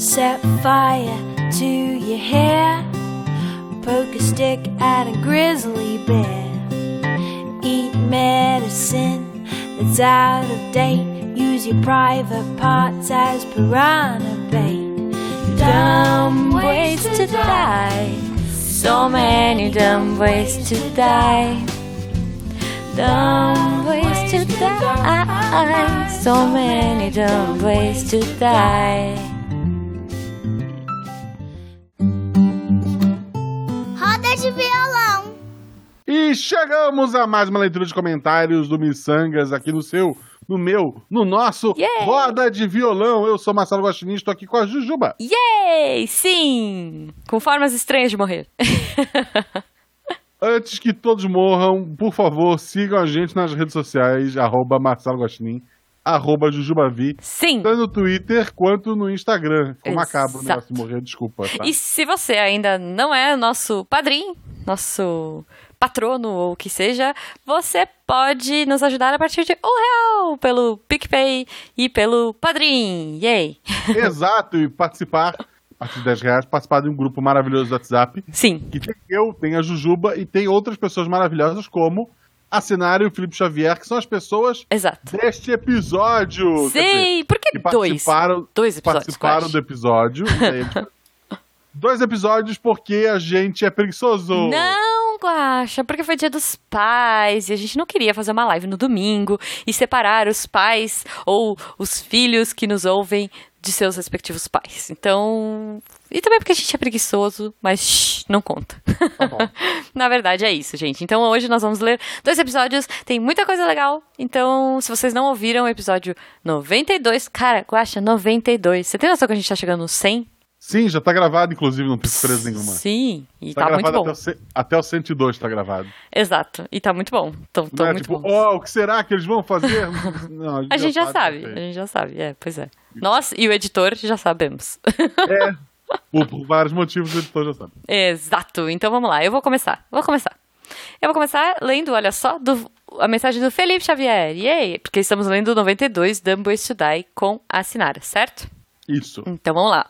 Set fire to your hair. Poke a stick at a grizzly bear. Eat medicine that's out of date. Use your private parts as piranha bait. Dumb ways to die. So many dumb ways to die. Dumb ways to die. So many dumb ways to die. E chegamos a mais uma leitura de comentários do Missangas aqui no seu, no meu, no nosso Yeah! Roda de Violão. Eu sou Marcelo Guaxinim, estou aqui com a Jujuba. Yay! Sim! Com formas estranhas de morrer. Antes que todos morram, por favor, sigam a gente nas redes sociais, arroba Marcelo Guaxinim, arroba Jujubavi, Sim! tanto no Twitter quanto no Instagram. Ficou macabro o negócio de morrer, desculpa. Tá? E se você ainda não é nosso padrinho, nosso patrono ou o que seja, você pode nos ajudar a partir de um real pelo PicPay e pelo Padrim. Yay! Exato, e participar, a partir de 10 reais, participar de um grupo maravilhoso do WhatsApp, Sim, que tem eu, tem a Jujuba e tem outras pessoas maravilhosas como a Cenário e o Felipe Xavier, que são as pessoas exato. deste episódio. Quer dizer, Sim, por que que dois? participaram, Dois episódios, participaram quase. do episódio. aí- Dois episódios porque a gente é preguiçoso. Não, Guaxa, porque foi dia dos pais e a gente não queria fazer uma live no domingo e separar os pais ou os filhos que nos ouvem de seus respectivos pais. Então. E também porque a gente é preguiçoso, mas shh, não conta. Tá. Na verdade é isso, gente. Então hoje nós vamos ler dois episódios, tem muita coisa legal. Então, se vocês não ouviram o episódio 92, cara, Guaxa, 92. Você tem noção que a gente tá chegando no 100? Sim, já tá gravado, inclusive, no Pico Preso nenhuma. Sim, e Tá, tá, muito bom. até o, até o 102 tá gravado. Exato, e tá muito bom. Tô, tô Não é muito tipo, bom. ó, o que será que eles vão fazer? Não, A gente já sabe, ok. a gente já sabe, é, pois é. Nós e o editor já sabemos. É, por, por vários motivos o editor já sabe. Exato, então vamos lá, eu vou começar, vou começar. Eu vou começar lendo, olha só, do- a mensagem do Felipe Xavier, yay, porque estamos lendo o 92, Dumb Ways to Die, com a Sinara, certo? Isso. Então vamos lá.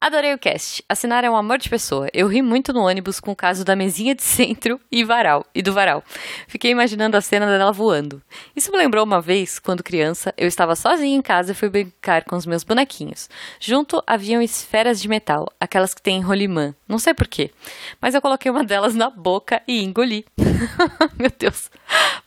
Adorei o cast. A Sinara é um amor de pessoa. Eu ri muito no ônibus com o caso da mesinha de centro e varal e do varal. Fiquei imaginando a cena dela voando. Isso me lembrou uma vez, quando criança, eu estava sozinha em casa e fui brincar com os meus bonequinhos. Junto haviam esferas de metal, aquelas que têm rolimã. Não sei porquê. Mas eu coloquei uma delas na boca e engoli. Meu Deus.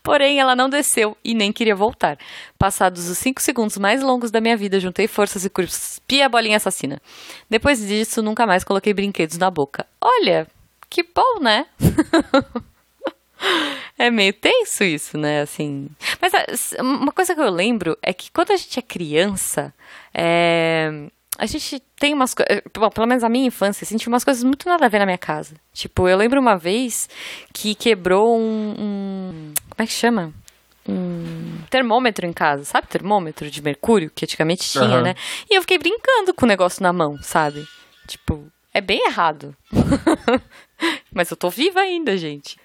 Porém, ela não desceu e nem queria voltar. Passados os cinco segundos mais longos da minha vida, juntei forças e cuspi a bolinha assassina. Depois disso, nunca mais coloquei brinquedos na boca. Olha, que bom, né? É meio tenso isso, né? Assim. Mas ah, uma coisa que eu lembro é que quando a gente é criança, é, a gente tem umas coisas. Bom, pelo menos na minha infância, assim, tinha umas coisas muito nada a ver na minha casa. Tipo, eu lembro uma vez que quebrou um. um- como é que chama? Um termômetro em casa, sabe? Termômetro de mercúrio, que antigamente tinha, Aham. né? E eu fiquei brincando com o negócio na mão, sabe? Tipo, é bem errado. Mas eu tô viva ainda, gente.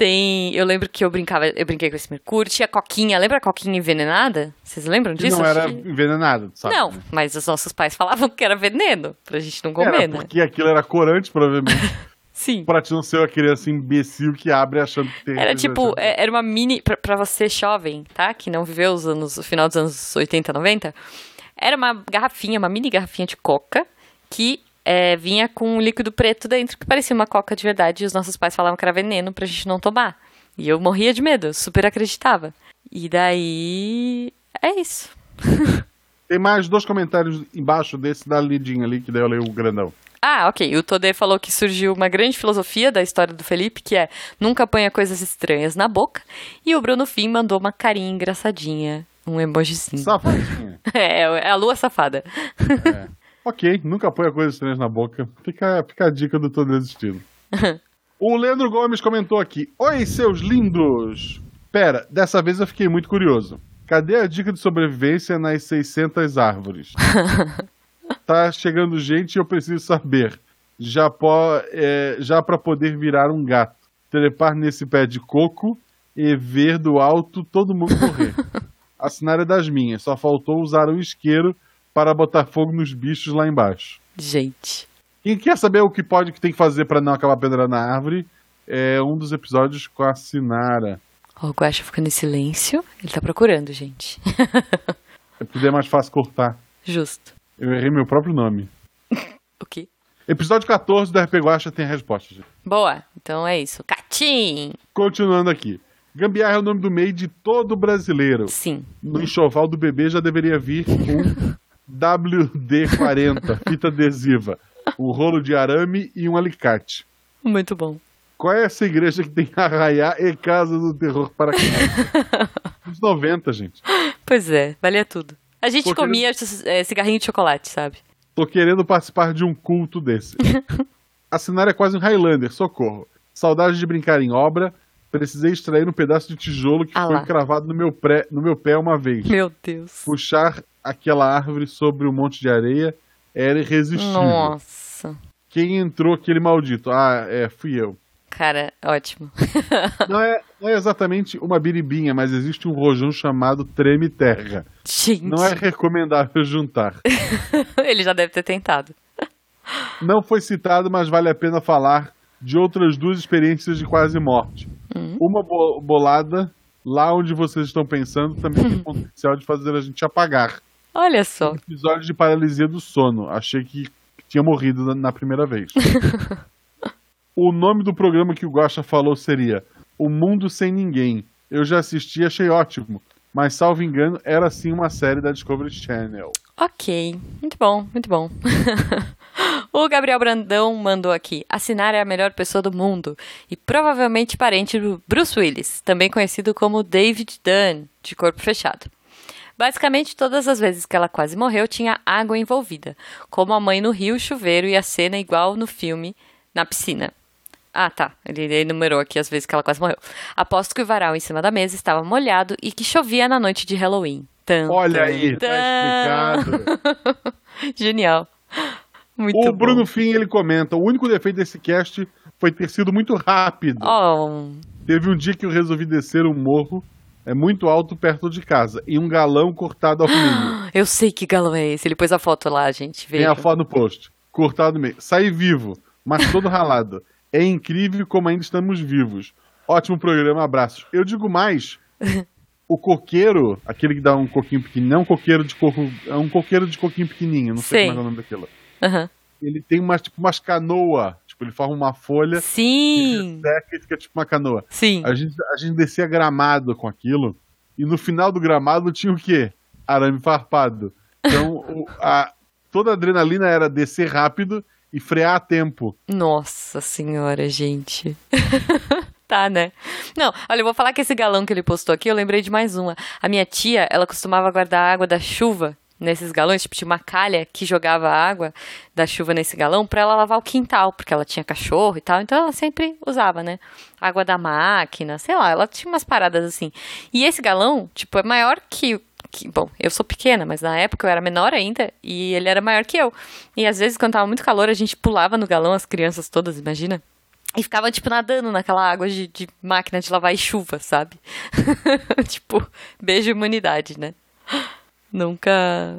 Tem. Eu lembro que eu brincava, eu brinquei com esse mercúrio, tinha coquinha, lembra a coquinha envenenada? Vocês lembram disso? não era envenenado, sabe? Não, mas os nossos pais falavam que era veneno pra gente não comer, Era né? porque aquilo era corante, provavelmente. Sim. pra te não ser uma criança imbecil que abre achando que tem. Era tipo, é, era uma mini. Pra, pra você jovem, tá? Que não viveu os anos, o final dos anos 80, 90. Era uma garrafinha, uma mini garrafinha de coca que é, vinha com um líquido preto dentro que parecia uma coca de verdade. E os nossos pais falavam que era veneno pra gente não tomar. E eu morria de medo, super acreditava. E daí. É isso. Tem mais dois comentários embaixo desse da Lidinha ali, que daí eu leio o grandão. Ah, ok. O Todê falou que surgiu uma grande filosofia da história do Felipe, que é nunca ponha coisas estranhas na boca. E o Bruno Fim mandou uma carinha engraçadinha, um emojizinho. Safadinha. É, é a lua safada. Ok, nunca põe coisas estranhas na boca. Fica, fica a dica do todo desistido. o Leandro Gomes comentou aqui: Oi, seus lindos! Pera, dessa vez eu fiquei muito curioso. Cadê a dica de sobrevivência nas 600 árvores? tá chegando gente e eu preciso saber. Já, po, é, já para poder virar um gato, trepar nesse pé de coco e ver do alto todo mundo morrer. A cenária é das minhas, só faltou usar um isqueiro para botar fogo nos bichos lá embaixo. Gente. Quem quer saber o que pode que tem que fazer para não acabar pedra na árvore, é um dos episódios com a Sinara. O Guaxa ficando em silêncio. Ele tá procurando, gente. É porque é mais fácil cortar. Justo. Eu errei meu próprio nome. O quê? Episódio 14 do RP Guacha tem a resposta, gente. Boa. Então é isso. Catim! Continuando aqui. Gambiarra é o nome do MEI de todo brasileiro. Sim. No enxoval do bebê já deveria vir um WD-40, fita adesiva, um rolo de arame e um alicate. Muito bom. Qual é essa igreja que tem arraiá e casa do terror para crianças? Uns 90, gente. Pois é, valia tudo. A gente Porque comia é, cigarrinho de chocolate, sabe? Tô querendo participar de um culto desse. A Sinara é quase um Highlander, socorro. Saudade de brincar em obra. Precisei extrair um pedaço de tijolo que Ah foi cravado no meu, pré, no meu pé uma vez. Meu Deus. Puxar aquela árvore sobre um monte de areia era irresistível. Nossa. Quem entrou aquele maldito? Ah, é, fui eu. Cara, ótimo. Não é, não é exatamente uma biribinha, mas existe um rojão chamado treme terra. Gente. Não é recomendável juntar. Ele já deve ter tentado. Não foi citado, mas vale a pena falar de outras duas experiências de quase morte. Uma bo- bolada, lá onde vocês estão pensando, também tem potencial de fazer a gente apagar. Olha só. Episódio de paralisia do sono. Achei que tinha morrido na- na primeira vez. o nome do programa que o Gosta falou seria O Mundo Sem Ninguém. Eu já assisti e achei ótimo. Mas, salvo engano, era sim uma série da Discovery Channel. Ok. Muito bom, muito bom. o Gabriel Brandão mandou aqui. Assinar é a melhor pessoa do mundo. E provavelmente parente do Bruce Willis, também conhecido como David Dunn, de corpo fechado. Basicamente, todas as vezes que ela quase morreu, tinha água envolvida, como a mãe no rio, chuveiro e a cena igual no filme, na piscina. Ah, tá. Ele enumerou aqui as vezes que ela quase morreu. Aposto que o varal em cima da mesa estava molhado e que chovia na noite de Halloween. Tan, Olha tan, aí, tá tan. explicado. Genial. Muito O bom. Bruno Fim, ele comenta, o único defeito desse cast foi ter sido muito rápido. Oh, Teve um dia que eu resolvi descer um morro é muito alto perto de casa e um galão cortado ao meio. eu sei que galão é esse. Ele pôs a foto lá, gente. Tem Veja. a foto no post. Cortado no meio. Saí vivo, mas todo ralado. É incrível como ainda estamos vivos. Ótimo programa, abraços. Eu digo mais. O coqueiro, aquele que dá um coquinho pequenininho, não é um coqueiro de coco, é um coqueiro de coquinho pequenininho, não sei Sei. como é o nome daquilo. Aham. Ele tem umas, tipo, umas canoa, tipo, ele forma uma folha, Sim. seca e fica tipo uma canoa. Sim. A gente, a gente descia gramado com aquilo. E no final do gramado tinha o quê? Arame farpado. Então, o- a- toda a adrenalina era descer rápido e frear a tempo. Nossa senhora, gente. tá, né? Não, olha, eu vou falar que esse galão que ele postou aqui, eu lembrei de mais uma. A minha tia, ela costumava guardar a água da chuva nesses galões, tipo, tinha uma calha que jogava água da chuva nesse galão pra ela lavar o quintal, porque ela tinha cachorro e tal, então ela sempre usava, né? Água da máquina, sei lá, ela tinha umas paradas assim. E esse galão, tipo, é maior que que, bom, eu sou pequena, mas na época eu era menor ainda e ele era maior que eu. E às vezes, quando tava muito calor, a gente pulava no galão, as crianças todas, imagina? E ficava, tipo, nadando naquela água de, de máquina de lavar e chuva, sabe? tipo, beijo humanidade, né? Nunca.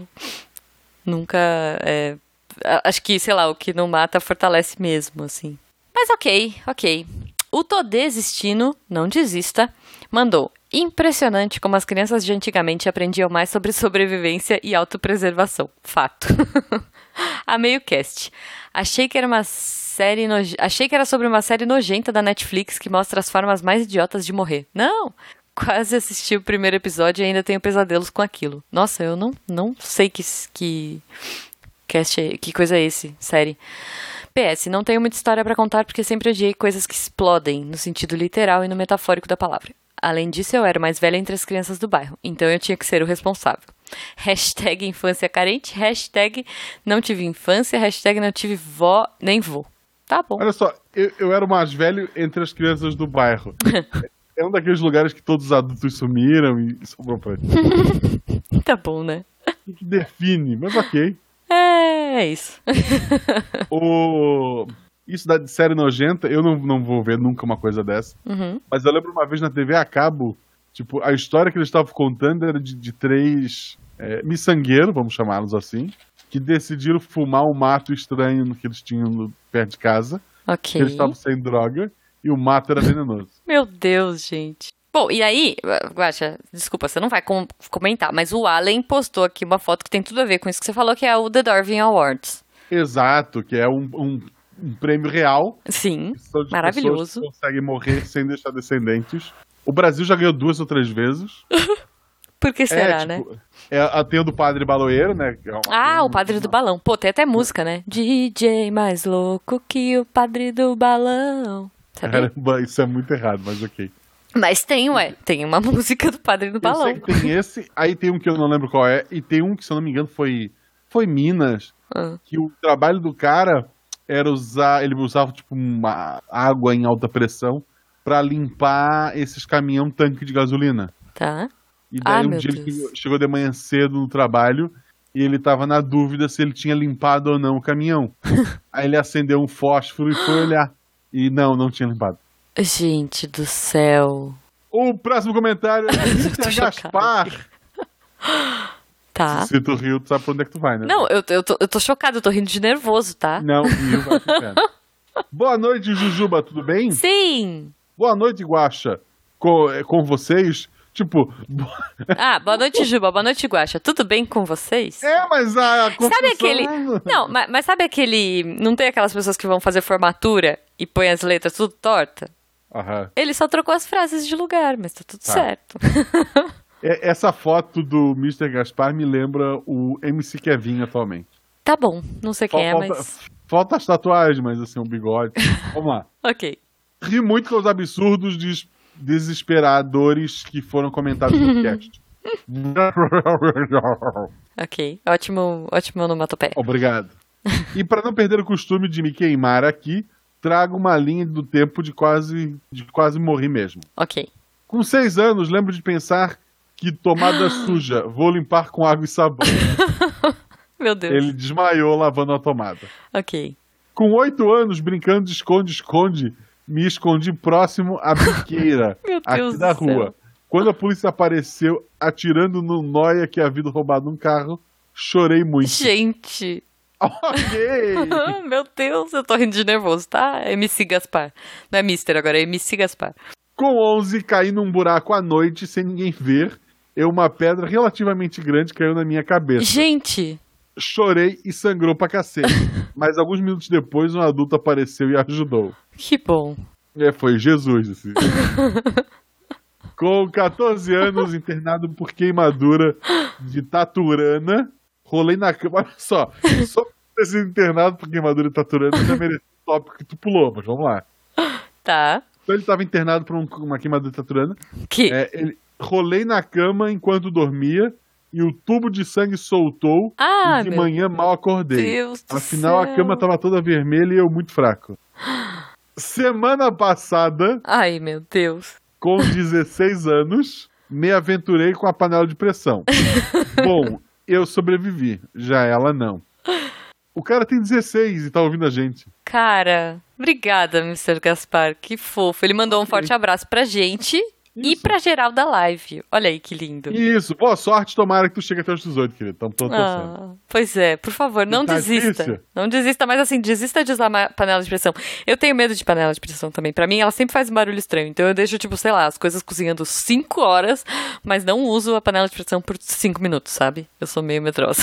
Nunca. é, a- acho que, sei lá, o que não mata fortalece mesmo, assim. Mas ok, ok. O Tô Desistindo, não desista, mandou. Impressionante como as crianças de antigamente aprendiam mais sobre sobrevivência e autopreservação. Fato. Amei o cast. Achei que era uma série. Achei que era sobre uma série nojenta da Netflix que mostra as formas mais idiotas de morrer. Não! Quase assisti o primeiro episódio e ainda tenho pesadelos com aquilo. Nossa, eu não, não sei que, que cast é- que coisa é esse, série. PS, não tenho muita história pra contar porque sempre odiei coisas que explodem, no sentido literal e no metafórico da palavra. Além disso, eu era mais velha entre as crianças do bairro, então eu tinha que ser o responsável. Hashtag infância carente, hashtag não tive infância, hashtag não tive vó nem vô. Tá bom. Olha só, eu, eu era o mais velho entre as crianças do bairro. É um daqueles lugares que todos os adultos sumiram e sobrou pra gente. Tá bom, né? O que define, mas ok. É, é isso. O... Isso da série nojenta, eu não, não vou ver nunca uma coisa dessa. Uhum. Mas eu lembro uma vez na TV a cabo, tipo, a história que eles estavam contando era de, de três é, miçangueiro, vamos chamá-los assim, que decidiram fumar um mato estranho que eles tinham perto de casa. Ok. Eles estavam sem droga e o mato era venenoso. Meu Deus, gente. Bom, e aí, Guaxa, desculpa, você não vai com- comentar, mas o Allen postou aqui uma foto que tem tudo a ver com isso que você falou, que é o The Darwin Awards. Exato, que é um, um- um prêmio real. Sim, Maravilhoso. conseguem morrer sem deixar descendentes. O Brasil já ganhou duas ou três vezes. por que será, é, né? tipo, é, a- tem o do Padre Baloeiro, né? é Ah, o padre do balão. Pô, tem até música, né? DJ mais louco que o padre do balão. Sabia? Caramba, isso é muito errado, mas ok. Mas tem, ué. Tem uma música do padre do balão. tem esse, aí tem um que eu não lembro qual é, e tem um que, se eu não me engano, foi, foi Minas, Ah. que o trabalho do cara era usar, ele usava tipo uma água em alta pressão pra limpar esses caminhão tanque de gasolina. Tá. E daí Ah, um dia ele Deus. chegou- chegou de manhã cedo no trabalho e ele tava na dúvida se ele tinha limpado ou não o caminhão. aí ele acendeu um fósforo e foi olhar. E não, não tinha limpado. Gente do céu. O próximo comentário é Gaspar. Tá. Se tu riu, tu sabe pra onde é que tu vai, né? Não, eu, eu, tô, eu tô chocada, eu tô rindo de nervoso, tá? Não, riu, vai. Boa noite, Jujuba, tudo bem? Sim! Boa noite, Guaxa. Com, é, com vocês? Tipo, Ah, boa noite, Juba. Boa noite, Guaxa. Tudo bem com vocês? é, mas a Sabe construção- aquele. Não, mas, mas sabe aquele. Não tem aquelas pessoas que vão fazer formatura e põem as letras tudo torta? Aham. Ele só trocou as frases de lugar, mas tá tudo Tá. certo. É, Essa foto do Mr. Gaspar me lembra o MC Kevin atualmente. Tá bom, não sei quem é, falta, mas. falta as tatuagens, mas assim, o bigode. Vamos lá. Ok. Ri muito com os absurdos des- desesperadores que foram comentados no cast. Ok. Ótimo, ótimo onomatopeia. Obrigado. E para não perder o costume de me queimar aqui, trago uma linha do tempo de quase, de quase morrer mesmo. Ok. Com seis anos, lembro de pensar que tomada suja, vou limpar com água e sabão. Meu Deus. Ele desmaiou lavando a tomada. Ok. Com oito anos, brincando de esconde-esconde, me escondi próximo à biqueira, Meu aqui Deus da do céu. rua. Quando a polícia apareceu atirando no noia que havia roubado um carro, chorei muito. Gente. ok! Meu Deus, eu tô rindo de nervoso, tá? MC Gaspar. Não é Mister agora, é MC Gaspar. Com 11, caí num buraco à noite sem ninguém ver. E uma pedra relativamente grande caiu na minha cabeça. Gente. Chorei e sangrou pra cacete. Mas alguns minutos depois, um adulto apareceu e ajudou. Que bom. É, foi Jesus, assim. Com 14 anos, internado por queimadura de taturana, rolei na cama. Olha só, só ter sido internado por queimadura de taturana já merecia o tópico que tu pulou, mas vamos lá. Tá. Então ele estava internado por um- uma queimadura de taturana. Que. É, ele, rolei na cama enquanto dormia e o tubo de sangue soltou Ah, e de manhã mal acordei. Deus do Afinal, céu. a cama estava toda vermelha e eu muito fraco. Semana passada, Ai, meu Deus. com 16 anos, me aventurei com a panela de pressão. Bom, eu sobrevivi, já ela não. O cara tem 16 e tá ouvindo a gente. Cara, obrigada, Mr. Gaspar. Que fofo. Ele mandou um forte abraço pra gente e Isso. pra geral da live. Olha aí que lindo. Isso, boa sorte, tomara que tu chegue até os 18, querido. Todos torcendo. Ah, pois é, por favor, não tá desista. difícil? Não desista, mas assim, desista de usar panela de pressão. Eu tenho medo de panela de pressão também. Pra mim, ela sempre faz um barulho estranho. Então eu deixo, tipo, sei lá, as coisas cozinhando 5 horas, mas não uso a panela de pressão por 5 minutos, sabe? Eu sou meio medrosa.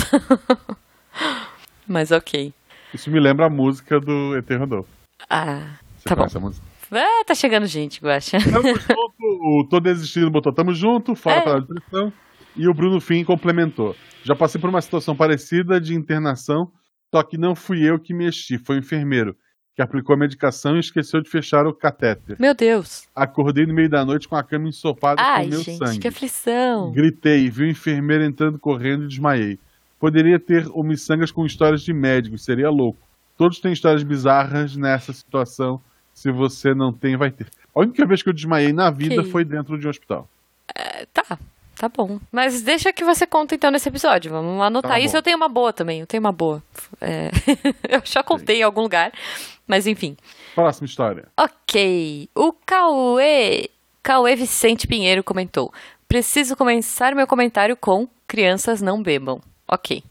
mas ok. Isso me lembra a música do ET Rodolfo. Ah, Você tá bom. conhece a música? Ah, tá chegando gente, Guaxa. Tamo junto, o Tô Desistindo botou Tamo Junto, fora É. a panela de pressão. E o Bruno Fim complementou. Já passei por uma situação parecida de internação, só que não fui eu que mexi, foi o enfermeiro, que aplicou a medicação e esqueceu de fechar o catéter. Meu Deus. Acordei no meio da noite com a cama ensopada Ai, com meu gente, sangue. que aflição. Gritei, vi o enfermeiro entrando correndo e desmaiei. Poderia ter o miçangas com histórias de médicos, seria louco. Todos têm histórias bizarras nessa situação. Se você não tem, vai ter. A única vez que eu desmaiei na vida Que- foi dentro de um hospital. Tá, tá bom. Mas deixa que você conta então nesse episódio. Vamos anotar Tá isso. Eu tenho uma boa também. Eu tenho uma boa. É, eu já contei em algum lugar. Mas enfim. Próxima história. Ok. O Cauê. Cauê Vicente Pinheiro comentou. Preciso começar meu comentário com crianças não bebam. Ok.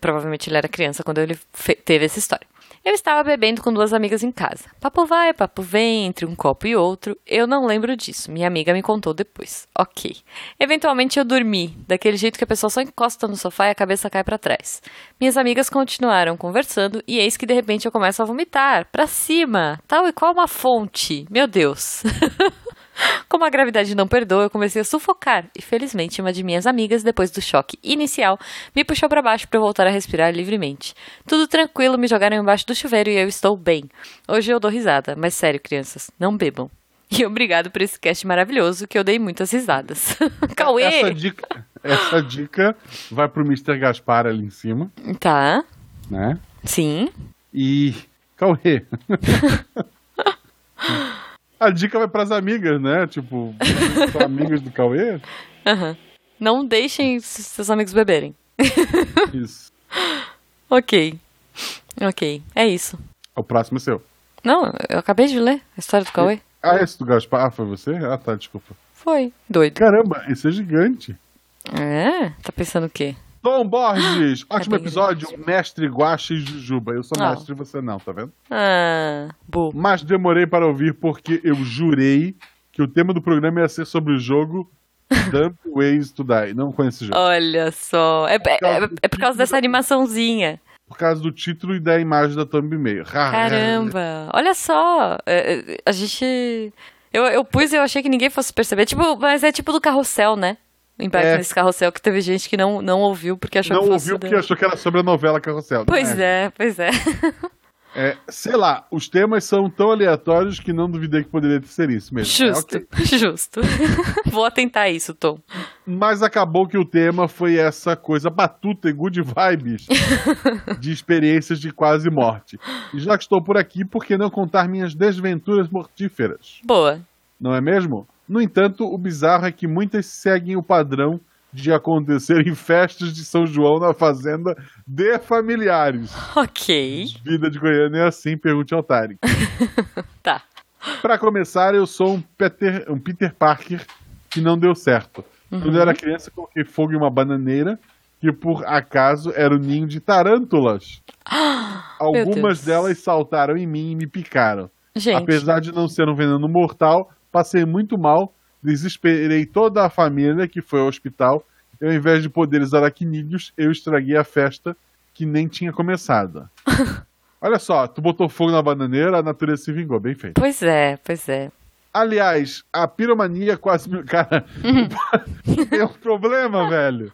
Provavelmente ele era criança quando ele teve essa história. Eu estava bebendo com duas amigas em casa. Papo vai, papo vem, entre um copo e outro. Eu não lembro disso. Minha amiga me contou depois. Ok. Eventualmente eu dormi, daquele jeito que a pessoa só encosta no sofá e a cabeça cai para trás. Minhas amigas continuaram conversando e eis que de repente eu começo a vomitar para cima, tal e qual uma fonte. Meu Deus. Como a gravidade não perdoa, eu comecei a sufocar e felizmente uma de minhas amigas, depois do choque inicial, me puxou para baixo para voltar a respirar livremente. Tudo tranquilo, me jogaram embaixo do chuveiro e eu estou bem. Hoje eu dou risada, mas sério, crianças, não bebam. E obrigado por esse cast maravilhoso que eu dei muitas risadas. Cauê! Essa dica, essa dica vai pro Mr. Gaspar ali em cima. Tá. Né? Sim. E. Cauê. A dica vai pras amigas, né? Tipo, são amigas do Cauê. Uhum. Não deixem seus amigos beberem. Isso. ok. Ok. É isso. O próximo é seu. Não, eu acabei de ler a história do Cauê. Ah, esse do Gaspar? Ah, foi você? Ah, tá, desculpa. Foi. Doido. Caramba, esse é gigante. É? Tá pensando o quê? Tom Borges, ótimo é episódio, grande. mestre Guache e Jujuba. Eu sou mestre e você não, tá vendo? Ah, bu. Mas demorei para ouvir porque eu jurei que o tema do programa ia ser sobre o jogo Dump Ways to Die. Não conheço esse jogo. Olha só, é, por é, é, é por causa dessa animaçãozinha. Por causa do título e da imagem da thumbnail. Caramba, olha só, é, a gente... Eu, eu pus e eu achei que ninguém fosse perceber. Tipo, mas é tipo do carrossel, né? Impacto é. nesse carrossel que teve gente que não, não ouviu porque achou não que. Não ouviu porque achou que era sobre a novela Carrossel. Pois é, é pois é. é. Sei lá, os temas são tão aleatórios que não duvidei que poderia ser isso mesmo. Justo, é, okay. justo. Vou atentar isso, Tom. Mas acabou que o tema foi essa coisa batuta e good vibes de experiências de quase morte. E já que estou por aqui, por que não contar minhas desventuras mortíferas? Boa. Não é mesmo? No entanto, o bizarro é que muitas seguem o padrão de acontecer em festas de São João na fazenda de familiares. Ok. Vida de Goiânia é assim, pergunte ao Tarek. tá. Para começar, eu sou um Peter, um Peter Parker que não deu certo. Uhum. Quando eu era criança, coloquei fogo em uma bananeira que por acaso era o ninho de tarântulas. Algumas delas saltaram em mim e me picaram. Gente. Apesar de não ser um veneno mortal, passei muito mal, desesperei toda a família que foi ao hospital. E ao invés de poderes aracnídeos, eu estraguei a festa que nem tinha começado. Olha só, tu botou fogo na bananeira, a natureza se vingou, bem feito. Pois é, pois é. Aliás, a piromania quase me. Cara, é um problema, velho.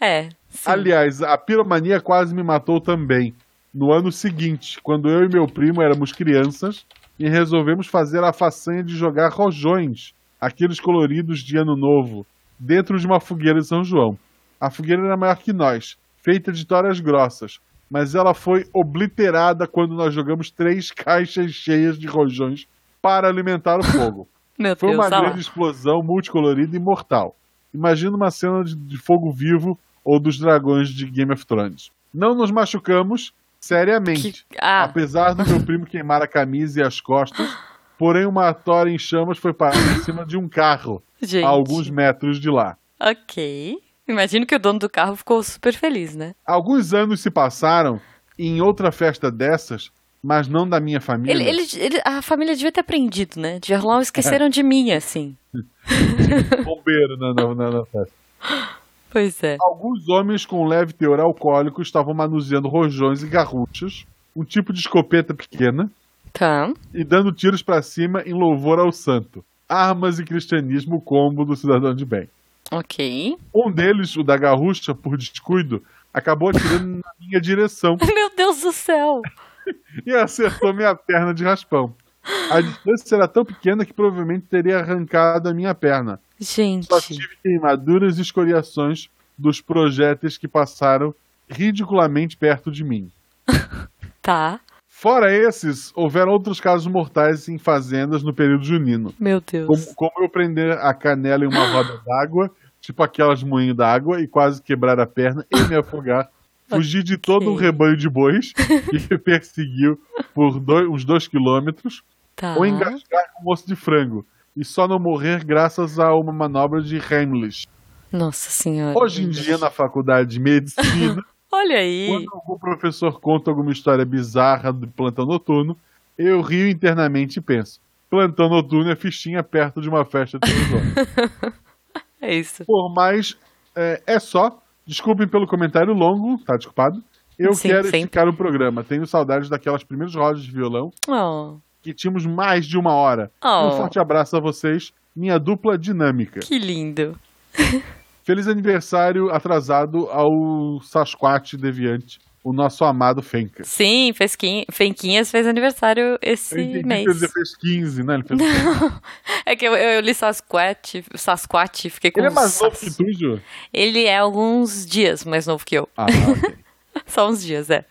É. Sim. Aliás, a piromania quase me matou também. No ano seguinte, quando eu e meu primo éramos crianças, e resolvemos fazer a façanha de jogar rojões, aqueles coloridos de ano novo, dentro de uma fogueira de São João. A fogueira era maior que nós, feita de toras grossas, mas ela foi obliterada quando nós jogamos três caixas cheias de rojões para alimentar o fogo. Meu foi Deus, uma grande explosão multicolorida e mortal. Imagina uma cena de, de fogo vivo ou dos dragões de Game of Thrones. Não nos machucamos, Seriamente. Que... Ah. Apesar do meu primo queimar a camisa e as costas, porém uma tora em chamas foi parar em cima de um carro, Gente. a alguns metros de lá. Ok. Imagino que o dono do carro ficou super feliz, né? Alguns anos se passaram em outra festa dessas, mas não da minha família. Ele, ele, ele, a família devia ter aprendido, né? De Arlão esqueceram é. de mim, assim. Bombeiro na, na festa. Pois é. Alguns homens com leve teor alcoólico estavam manuseando rojões e garruchas, um tipo de escopeta pequena, tá. e dando tiros para cima em louvor ao santo. Armas e cristianismo, combo do cidadão de bem. Ok. Um deles, o da garrucha, por descuido, acabou atirando na minha direção. Meu Deus do céu! e acertou minha perna de raspão. A distância era tão pequena que provavelmente teria arrancado a minha perna. Gente. Só tive queimaduras e escoriações dos projéteis que passaram ridiculamente perto de mim. tá. Fora esses, houveram outros casos mortais em fazendas no período junino. Meu Deus. Como, como eu prender a canela em uma roda d'água, tipo aquelas moinhos d'água, e quase quebrar a perna e me afogar. Fugir de todo um rebanho de bois que me perseguiu por dois, uns dois quilômetros. Tá. Ou engasgar com um osso de frango e só não morrer graças a uma manobra de Heimlich. Nossa senhora. Hoje em dia, na faculdade de medicina, Olha aí. quando algum professor conta alguma história bizarra do plantão noturno, eu rio internamente e penso: plantão noturno é fichinha perto de uma festa de. É isso. Por mais, é, é só. Desculpem pelo comentário longo, tá desculpado. Eu Sim, quero sempre. esticar o programa. Tenho saudades daquelas primeiras rodas de violão Oh, que tínhamos mais de uma hora. Oh. Um forte abraço a vocês, minha dupla dinâmica. que lindo. Feliz aniversário atrasado ao Sasquatch Deviante, o nosso amado Fenka. Sim, Fesquin... Fenquinhas fez aniversário esse Eu mês. ele fez 15, né? Ele, fez... É que eu, eu li Sasquatch, Sasquatch, fiquei com ele é mais novo que tu, Ju? Ele é alguns dias mais novo que eu. Ah, ok. Só uns dias, é.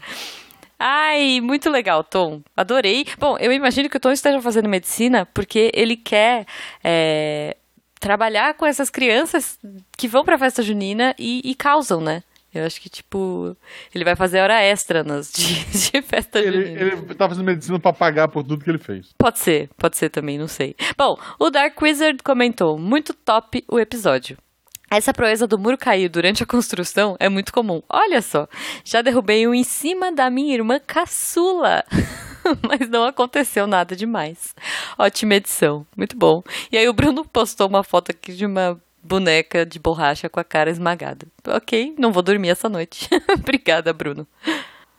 Ai, muito legal, Tom. Adorei. Bom, eu imagino que o Tom esteja fazendo medicina porque ele quer é, trabalhar com essas crianças que vão pra festa junina e, e causam, né? Eu acho que, tipo, ele vai fazer hora extra nas de, de festa ele, junina. ele tá fazendo medicina pra pagar por tudo que ele fez. Pode ser, pode ser também, não sei. Bom, o Dark Wizard comentou: muito top o episódio. Essa proeza do muro cair durante a construção é muito comum. Olha só, já derrubei um em cima da minha irmã caçula. Mas não aconteceu nada demais. Ótima edição, muito bom. E aí o Bruno postou uma foto aqui de uma boneca de borracha com a cara esmagada. Ok, não vou dormir essa noite. Obrigada, Bruno.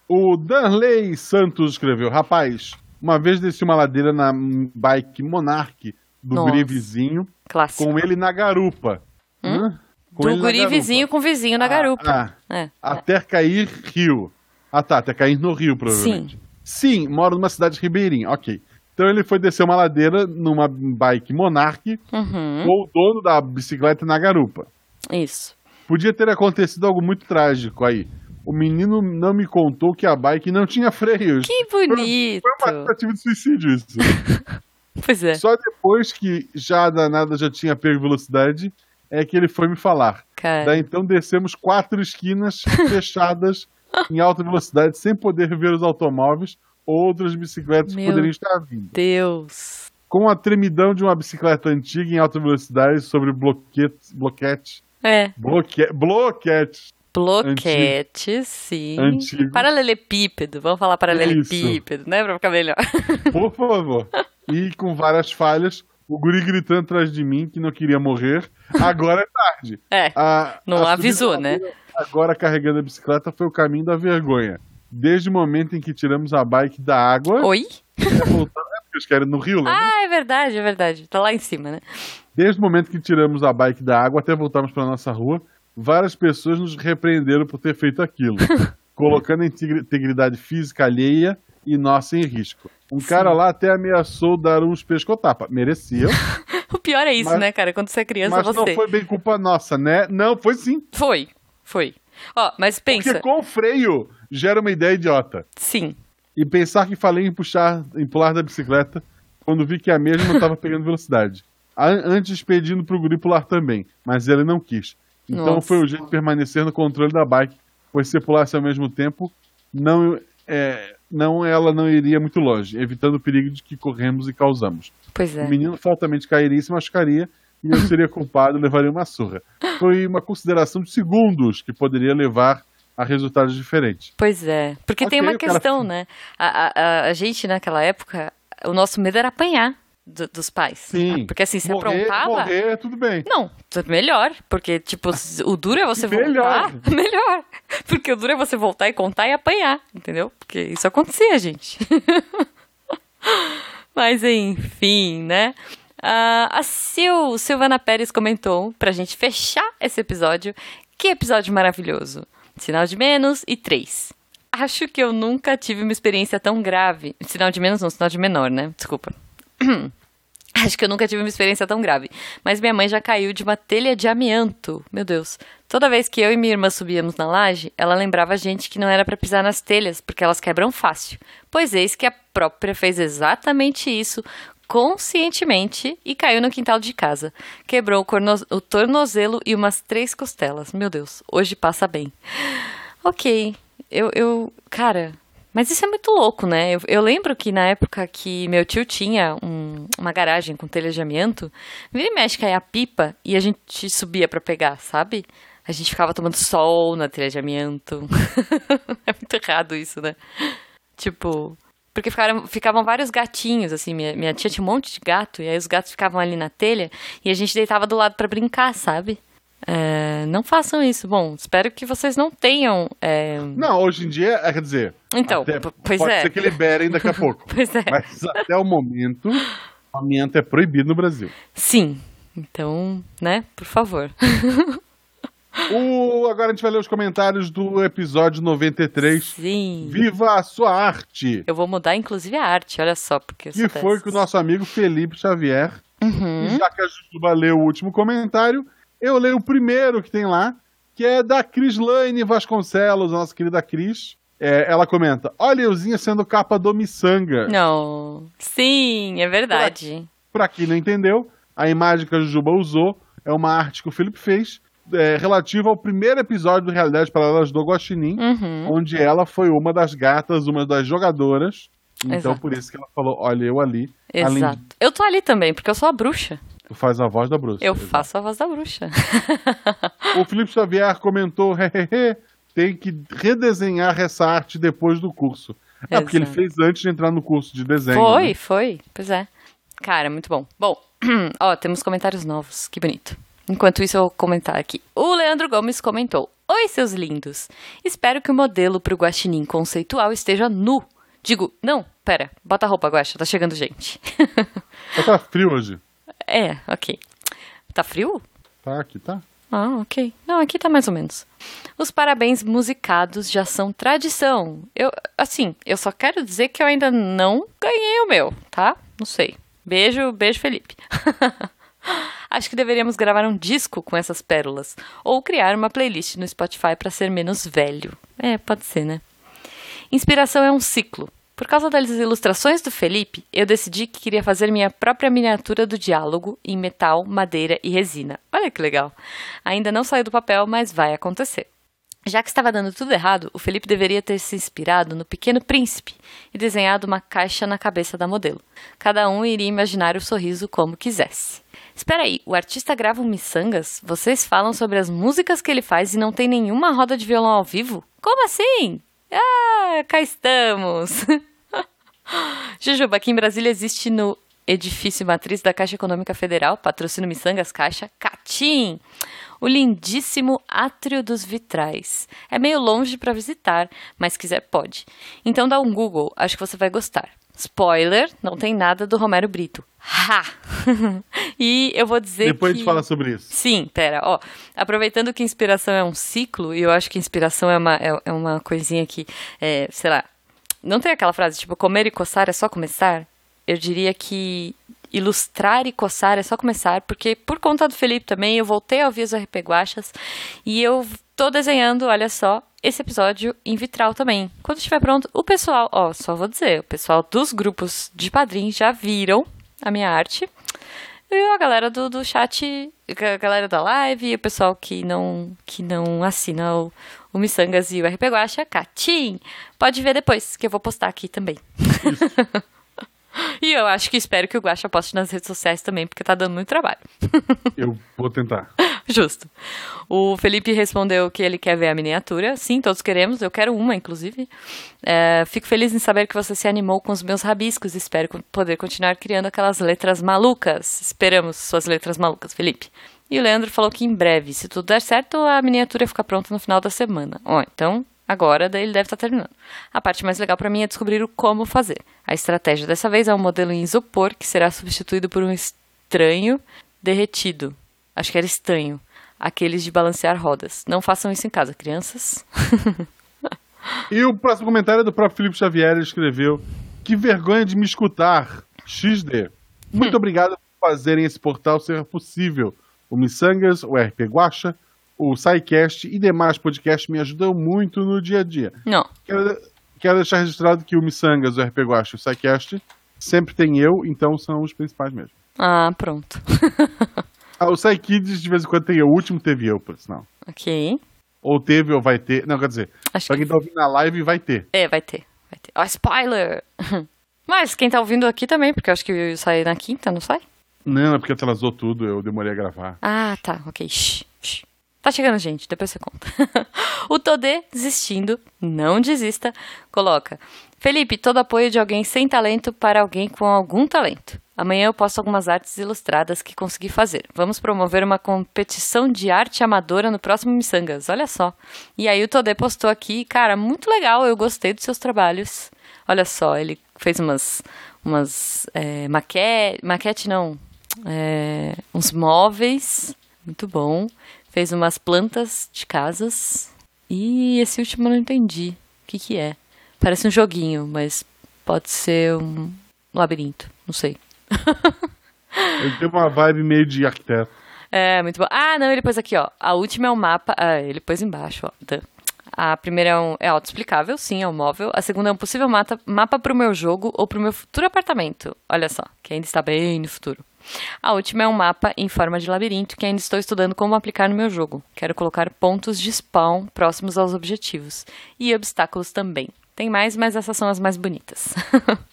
O Danley Santos escreveu: Rapaz, uma vez desci uma ladeira na bike Monarch do Nossa. guri vizinho, Clássico. com ele na garupa. Hã? Com do guri vizinho com vizinho na Ah, garupa. ah, É. Até cair rio. Ah tá, até cair no rio, provavelmente. Sim, moro numa cidade ribeirinha, ok. Então ele foi descer uma ladeira numa bike Monarch Uhum, com o dono da bicicleta na garupa. isso. Podia ter acontecido algo muito trágico aí. O menino não me contou que a bike não tinha freios. Que bonito. Foi uma tentativa de suicídio isso. Pois é, Só depois que já a danada já tinha pego velocidade é que ele foi me falar. cara. Daí então descemos quatro esquinas fechadas em alta velocidade sem poder ver os automóveis ou outras bicicletas que Meu poderiam estar vindo. Deus. Com a tremidão de uma bicicleta antiga em alta velocidade sobre bloquete, bloquete, É, bloque, bloquete. bloquete, sim. Antigo. Paralelepípedo, vamos falar paralelepípedo, né? Pra ficar melhor. Por favor. E com várias falhas, o guri gritando atrás de mim que não queria morrer. Agora é tarde. É, A- Não a avisou, né? Agora carregando a bicicleta foi o caminho da vergonha. Desde o momento em que tiramos a bike da água, oi? até voltar, é porque eles querem no rio, né? Ah, é verdade, é verdade. Tá lá em cima, né? Desde o momento que tiramos a bike da água até voltarmos para nossa rua, várias pessoas nos repreenderam por ter feito aquilo, colocando a integri- integridade física alheia e nossa em risco. Um cara lá até ameaçou dar uns pescotapa. Merecia, O pior é isso, Mas- né, cara? Quando você é criança, mas você. não foi bem culpa nossa, né? Não, foi sim. Foi, foi. Ó, mas pensa. Porque com o freio gera uma ideia idiota. Sim. E pensar que falei em puxar, em pular da bicicleta quando vi que a mesma estava pegando velocidade. Antes pedindo pro guri pular também, mas ele não quis. Então Nossa. foi o jeito de permanecer no controle da bike, pois se pulasse ao mesmo tempo, não, é, não ela não iria muito longe, evitando o perigo de que corremos e causamos. Pois é. O menino fatalmente cairia e se machucaria, e eu seria culpado e levaria uma surra. Foi uma consideração de segundos que poderia levar a resultados diferentes. Pois é. Porque tem Ok, uma o cara- questão, né? A, a- a gente, naquela época, o nosso medo era apanhar do- dos pais. Sim. Porque assim, se morrer, aprontava. morrer, tudo bem. Não, melhor. Porque, tipo, o duro é você Melhor. voltar. Melhor. Porque o duro é você voltar e contar e apanhar, entendeu? Porque isso acontecia, gente. Mas enfim, né? Ah, a Sil, Silvana Pérez comentou pra gente fechar esse episódio. Que episódio maravilhoso. Sinal de menos e três. Acho que eu nunca tive uma experiência tão grave. Sinal de menos não, sinal de menor, né? Desculpa. Acho que eu nunca tive uma experiência tão grave. Mas minha mãe já caiu de uma telha de amianto. Meu Deus. Toda vez que eu e minha irmã subíamos na laje, ela lembrava a gente que não era pra pisar nas telhas, porque elas quebram fácil. Pois eis que a própria fez exatamente isso, conscientemente, e caiu no quintal de casa. Quebrou o, o tornozelo e umas três costelas. Meu Deus. Hoje passa bem. Ok. Eu, eu. Cara, Mas isso é muito louco, né? Eu, eu lembro que na época que meu tio tinha um- uma garagem com telha de amianto, vira e mexe caía a pipa e a gente subia pra pegar, sabe? A gente ficava tomando sol na telha de amianto. é muito errado isso, né? Tipo, porque ficaram, ficavam vários gatinhos, assim, minha, minha tia tinha um monte de gato, e aí os gatos ficavam ali na telha e a gente deitava do lado pra brincar, sabe? É, não façam isso. Bom, espero que vocês não tenham. é, Não, hoje em dia, é, quer dizer. Então, até pois pode é. ser que liberem daqui a pouco. Pois é. Mas até o momento, o amianto é proibido no Brasil. Sim. Então, né, por favor. O, agora a gente vai ler os comentários do episódio 93. Sim. Viva a sua arte! Eu vou mudar, inclusive, a arte, olha só, porque Que foi dessas. que o nosso amigo Felipe Xavier. Uhum. Já que a Jujuba leu o último comentário, eu leio o primeiro que tem lá, que é da Crislaine Vasconcelos, nossa querida Cris. É, ela comenta: Olha Euzinha sendo capa do Missanga. Não. Sim, é verdade. Pra quem não entendeu, a imagem que a Jujuba usou é uma arte que o Felipe fez é, relativa ao primeiro episódio do Realidade Paralelas do Guaxinim, Uhum. onde ela foi uma das gatas, uma das jogadoras. Então, Exato. por isso que ela falou: Olha, eu ali. Além Exato. de Eu tô ali também, porque eu sou a bruxa. Tu faz a voz da bruxa. Eu Exato. faço a voz da bruxa. O Felipe Xavier comentou: tem que redesenhar essa arte depois do curso. É porque ele Exato. fez antes de entrar no curso de desenho. Foi, né? foi. Pois é. Cara, muito bom. Bom, ó, temos comentários novos. Que bonito. Enquanto isso, eu vou comentar aqui. O Leandro Gomes comentou: Oi, seus lindos. Espero que o modelo pro guaxinim conceitual esteja nu. Digo, não, pera, bota a roupa, Guaxa, tá chegando gente. Tá frio hoje. É, ok. Tá frio? Tá aqui, tá? Ah, ok. Não, aqui tá mais ou menos. Os parabéns musicados já são tradição. Eu, assim, eu só quero dizer que eu ainda não ganhei o meu, tá? Não sei. Beijo, beijo, Felipe. Acho que deveríamos gravar um disco com essas pérolas ou criar uma playlist no Spotify para ser menos velho. É, pode ser, né? Inspiração é um ciclo. Por causa das ilustrações do Felipe, eu decidi que queria fazer minha própria miniatura do diálogo em metal, madeira e resina. Olha que legal. Ainda não saiu do papel, mas vai acontecer. Já que estava dando tudo errado, o Felipe deveria ter se inspirado no Pequeno Príncipe e desenhado uma caixa na cabeça da modelo. Cada um iria imaginar o sorriso como quisesse. Espera aí, o artista grava um miçangas? Vocês falam sobre as músicas que ele faz e não tem nenhuma roda de violão ao vivo? Como assim? Ah, cá estamos! Jujuba, aqui em Brasília existe no edifício matriz da Caixa Econômica Federal, patrocínio Missangas Caixa, Catim, o lindíssimo Átrio dos Vitrais. É meio longe para visitar, mas quiser pode. Então dá um Google, acho que você vai gostar. Spoiler, não tem nada do Romero Brito. Ha! e eu vou dizer Depois a que... gente fala sobre isso. Sim, pera, ó. Aproveitando que inspiração é um ciclo, e eu acho que inspiração é uma, é, é uma coisinha que, é, sei lá, não tem aquela frase tipo comer e coçar é só começar? Eu diria que ilustrar e coçar é só começar, porque por conta do Felipe também eu voltei a ouvir os RP Guachas e eu tô desenhando, olha só, esse episódio em vitral também. Quando estiver pronto, o pessoal, ó, só vou dizer, o pessoal dos grupos de padrinhos já viram a minha arte. E a galera do, do chat, a galera da live o pessoal que não, que não assina o, o Missangas e o RP Guacha, Catim, pode ver depois, que eu vou postar aqui também. e eu acho que espero que o Guacha poste nas redes sociais também, porque tá dando muito trabalho. Eu vou tentar. Justo. O Felipe respondeu que ele quer ver a miniatura. Sim, todos queremos. Eu quero uma, inclusive. É, fico feliz em saber que você se animou com os meus rabiscos. Espero poder continuar criando aquelas letras malucas. Esperamos suas letras malucas, Felipe. E o Leandro falou que em breve, se tudo der certo, a miniatura fica pronta no final da semana. Ó, então, agora daí ele deve estar terminando. A parte mais legal para mim é descobrir o como fazer. A estratégia dessa vez é um modelo em isopor que será substituído por um estranho derretido. Acho que era estanho. Aqueles de balancear rodas. Não façam isso em casa, crianças. E o próximo comentário é do próprio Felipe Xavier. Ele escreveu: Que vergonha de me escutar. XD. Muito obrigado por fazerem esse portal ser possível. O Missangas, o RP Guacha, o SciCast e demais podcasts me ajudam muito no dia a dia. Não. Quero, quero deixar registrado que o Missangas, o RP Guacha e o SciCast sempre tem eu, então são os principais mesmo. Ah, pronto. Ah, o SciKids de vez em quando tem eu. O último teve eu, por sinal. ok. Ou teve ou vai ter. Não, quer dizer, Acho pra que. quem tá ouvindo na live, vai ter. É, vai ter. Vai ter. Ó, spoiler! Mas quem tá ouvindo aqui também, porque eu acho que sai na quinta, não sai? Não, é porque atrasou tudo, eu demorei a gravar. Ah, tá, ok. Shh, shh. Tá chegando, gente, depois você conta. o Todê, desistindo, não desista, coloca. Felipe, todo apoio de alguém sem talento para alguém com algum talento. Amanhã eu posto algumas artes ilustradas que consegui fazer. Vamos promover uma competição de arte amadora no próximo Missangas. Olha só. E aí o Todê postou aqui, cara, muito legal, eu gostei dos seus trabalhos. Olha só, ele fez umas, umas é, maquete, maquete não, é, uns móveis, muito bom. Fez umas plantas de casas. E esse último eu não entendi. O que, que é? Parece um joguinho, mas pode ser um labirinto. Não sei. Ele tem uma vibe meio de arquiteto. É, muito bom. Ah, não, ele pôs aqui, ó. A última é o mapa. Ah, ele pôs embaixo, ó. A primeira é, um, é autoexplicável, sim, é um móvel. A segunda é um possível mapa, mapa para o meu jogo ou para o meu futuro apartamento. Olha só, que ainda está bem no futuro. A última é um mapa em forma de labirinto que ainda estou estudando como aplicar no meu jogo. Quero colocar pontos de spawn próximos aos objetivos. E obstáculos também. Tem mais, mas essas são as mais bonitas.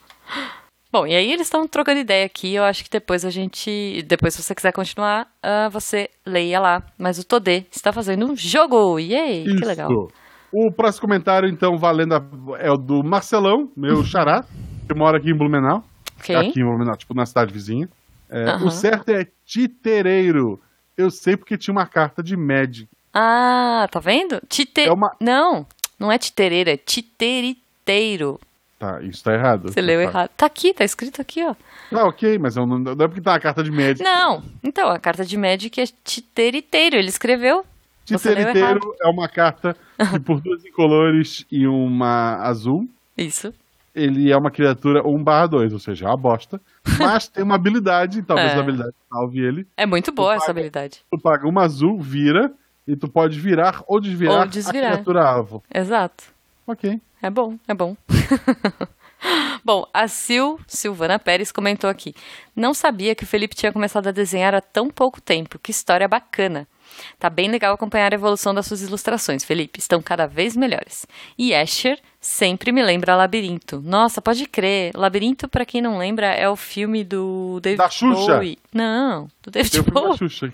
Bom, e aí eles estão trocando ideia aqui. Eu acho que depois a gente. Depois, se você quiser continuar, uh, você leia lá. Mas o Todê está fazendo um jogo! Yay! Isso. Que legal. O próximo comentário, então, valendo a... é o do Marcelão, meu xará, que mora aqui em Blumenau. Ok. Aqui em Blumenau, tipo, na cidade vizinha. É. O certo é titereiro. Eu sei porque tinha uma carta de Magic. Ah, tá vendo? Tite... É uma- Não, não é titereira, é titeriteiro. Tá, isso tá errado. Você leu tá. errado. Tá aqui, tá escrito aqui, ó. Ah, ok, mas não, não é porque tá uma carta de Magic. Não, então, a carta de Magic é titeriteiro. Ele escreveu. Titeriteiro é uma carta que por duas incolores e uma azul, Isso. Ele é uma criatura 1 barra 2, ou seja, é uma bosta. Mas tem uma habilidade, talvez É. a habilidade salve ele. É muito boa essa paga- habilidade. Tu paga uma azul, vira, e tu pode virar ou desvirar, Ou desvirar. a criatura alvo. Exato. Ok. É bom, é bom. bom, a Sil, Silvana Pérez comentou aqui. Não sabia que o Felipe tinha começado a desenhar há tão pouco tempo. Que história bacana. Tá bem legal acompanhar a evolução das suas ilustrações, Felipe. Estão cada vez melhores. E Asher sempre me lembra Labirinto. Nossa, pode crer. Labirinto, pra quem não lembra, é o filme do David Da Xuxa? Bowie. Não, do Tem David o filme da Bowie. Xuxa.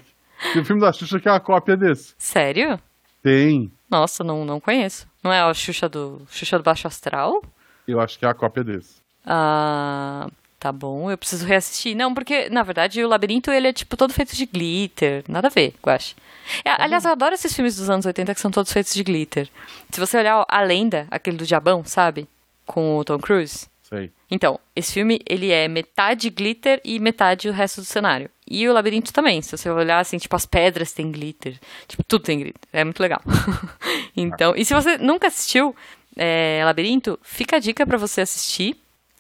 Tem o filme da Xuxa que é uma cópia desse. Sério? Tem. Nossa, não, não conheço. Não é a Xuxa do, Xuxa do Baixo Astral? Eu acho que é a cópia desse. Ah, tá bom, eu preciso reassistir. Não, porque, na verdade, o labirinto, ele é, tipo, todo feito de glitter. Nada a ver, eu acho. É, aliás, eu adoro esses filmes dos anos 80 que são todos feitos de glitter. Se você olhar ó, A Lenda, aquele do Diabão, sabe? Com o Tom Cruise. Sei. Então, esse filme, ele é metade glitter e metade o resto do cenário. E o labirinto também. Se você olhar, assim, tipo, as pedras têm glitter. Tipo, tudo tem glitter. É muito legal. então, e se você nunca assistiu é, Labirinto, fica a dica pra você assistir.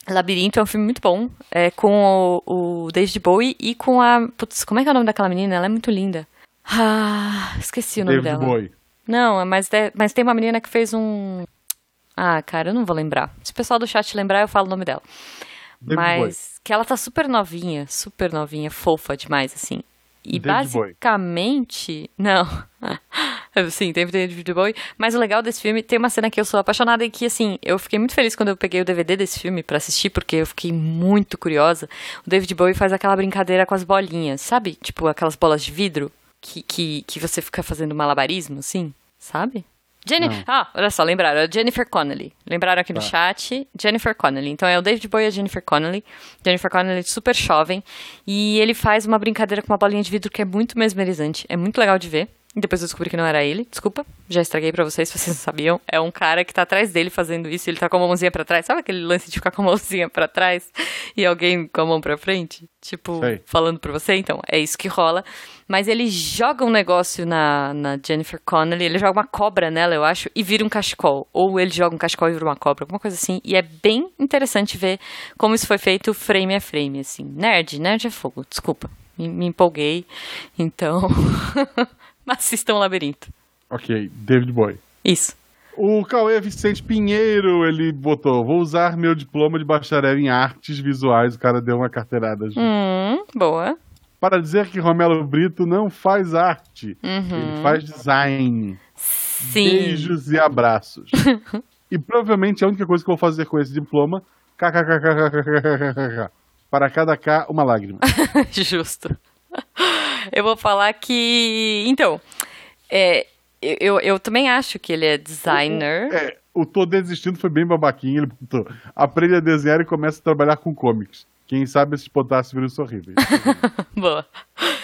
Labirinto é um filme muito bom. É com o, o David Bowie e com a... Putz, como é que é o nome daquela menina? Ela é muito linda. Ah, esqueci o nome David dela. Bowie. Não, mas, de- mas tem uma menina que fez um... Ah, cara, eu não vou lembrar. Se o pessoal do chat lembrar, eu falo o nome dela. David mas Bowie. que ela tá super novinha, super novinha, fofa demais, assim. E David basicamente. Não. Sim, tem David Bowie. Mas o legal desse filme, tem uma cena que eu sou apaixonada e que, assim, eu fiquei muito feliz quando eu peguei o DVD desse filme pra assistir, porque eu fiquei muito curiosa. O David Bowie faz aquela brincadeira com as bolinhas, sabe? Tipo, aquelas bolas de vidro que, que, que você fica fazendo malabarismo, assim, sabe? Jenny... Ah, olha só, lembraram. É Jennifer Connelly. Lembraram aqui no Tá. chat. Jennifer Connelly. Então é o David Bowie e a Jennifer Connelly. Jennifer Connelly super jovem. E ele faz uma brincadeira com uma bolinha de vidro que é muito mesmerizante. É muito legal de ver. E depois eu descobri que não era ele. Desculpa, já estraguei pra vocês se vocês não sabiam. É um cara que tá atrás dele fazendo isso. Ele tá com a mãozinha pra trás. Sabe aquele lance de ficar com a mãozinha pra trás e alguém com a mão pra frente? Tipo, Sei. falando pra você? Então, é isso que rola. Mas ele joga um negócio na, na Jennifer Connelly, ele joga uma cobra nela, eu acho, e vira um cachecol. Ou ele joga um cachecol e vira uma cobra, alguma coisa assim. E é bem interessante ver como isso foi feito frame a frame, assim. Nerd, nerd é fogo, desculpa. Me, me empolguei. Então. Assistam o labirinto. Ok, David Bowie. Isso. O Cauê Vicente Pinheiro, ele botou: Vou usar meu diploma de bacharel em artes visuais. O cara deu uma carteirada. junto. Hum, boa. Para dizer que Romelo Brito não faz arte, Uhum. ele faz design. Sim. Beijos e abraços. E provavelmente a única coisa que eu vou fazer com esse diploma. Para cada K, uma lágrima. Justo. Eu vou falar que. Então, é, eu, eu também acho que ele é designer. É, o Tô Desistindo foi bem babaquinho. Ele botou, aprende a desenhar e começa a trabalhar com comics. Quem sabe esses potássios viram sorríveis. Boa.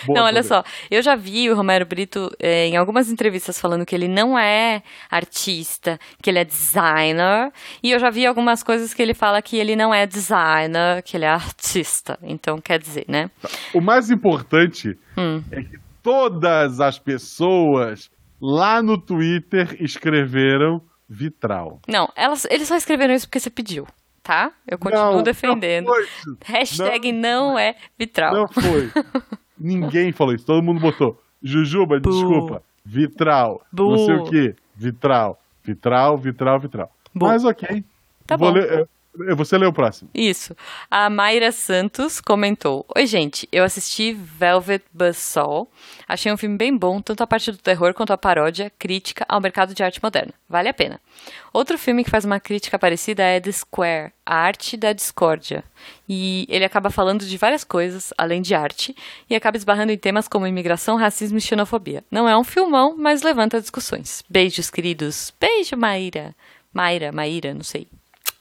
Boa, não, olha Tô só. Eu já vi o Romero Brito é, em algumas entrevistas falando que ele não é artista, que ele é designer. E eu já vi algumas coisas que ele fala que ele não é designer, que ele é artista. Então, quer dizer, né? O mais importante Hum. é que todas as pessoas lá no Twitter escreveram vitral. Não, elas, eles só escreveram isso porque você pediu, tá? Eu continuo Não, defendendo. Não foi. Hashtag não, é vitral. Não foi. Ninguém falou isso. Todo mundo botou. Jujuba, Bu. desculpa. Vitral. Bu. Não sei o quê. Vitral. Vitral, vitral, vitral. Bu. Mas ok. Tá Vou bom. ler- eu- você lê o próximo. Isso. A Mayra Santos comentou: Oi, gente, eu assisti Velvet Buzzsaw. Achei um filme bem bom, tanto a parte do terror quanto a paródia, crítica ao mercado de arte moderna. Vale a pena. Outro filme que faz uma crítica parecida é The Square, a arte da discórdia. E ele acaba falando de várias coisas, além de arte, e acaba esbarrando em temas como imigração, racismo e xenofobia. Não é um filmão, mas levanta discussões. Beijos, queridos. Beijo, Mayra. Mayra, Maíra, não sei.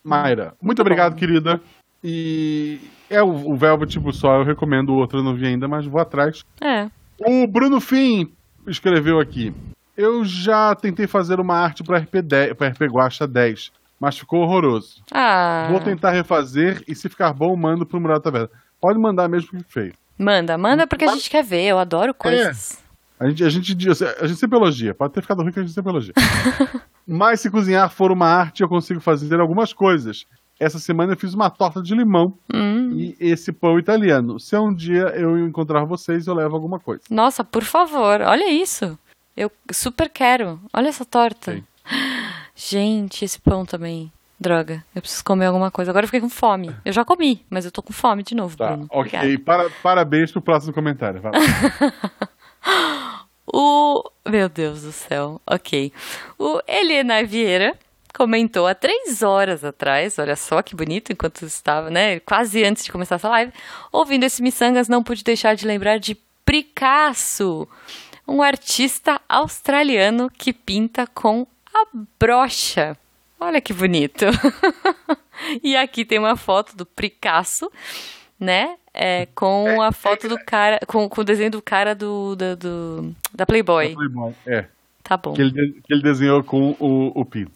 Mayra, muito obrigado, bom. querida. E é o, o Velvet tipo só, eu recomendo o outro, eu não vi ainda, mas vou atrás. É. O Bruno Fim escreveu aqui. Eu já tentei fazer uma arte para RP, 10 pra RP Guacha 10, mas ficou horroroso. Ah. Vou tentar refazer e se ficar bom, mando pro Mural da Taverna. Pode mandar mesmo que feio. Manda, manda porque a gente quer ver. Eu adoro coisas. A gente, a, gente, a gente sempre elogia. Pode ter ficado ruim que a gente sempre elogia. Mas se cozinhar for uma arte, eu consigo fazer algumas coisas. Essa semana eu fiz uma torta de limão Hum. e esse pão italiano. Se um dia eu encontrar vocês, eu levo alguma coisa. Nossa, por favor, olha isso. Eu super quero. Olha essa torta. Sim. Gente, esse pão também. Droga, eu preciso comer alguma coisa. Agora eu fiquei com fome. Eu já comi, mas eu tô com fome de novo, Tá, Bruno. ok. Para, parabéns pro próximo comentário. Vai lá. O. Meu Deus do céu. Ok. O Helena Vieira comentou há três horas atrás, olha só que bonito, enquanto estava, né? Quase antes de começar essa live. Ouvindo esse Missangas, não pude deixar de lembrar de Picasso, um artista australiano que pinta com a brocha. Olha que bonito. e aqui tem uma foto do Picasso, né? É, com a foto do cara, com, com o desenho do cara do, do, do- da Playboy. Playboy. É. Tá bom. Que ele, que ele desenhou com o, o pinto.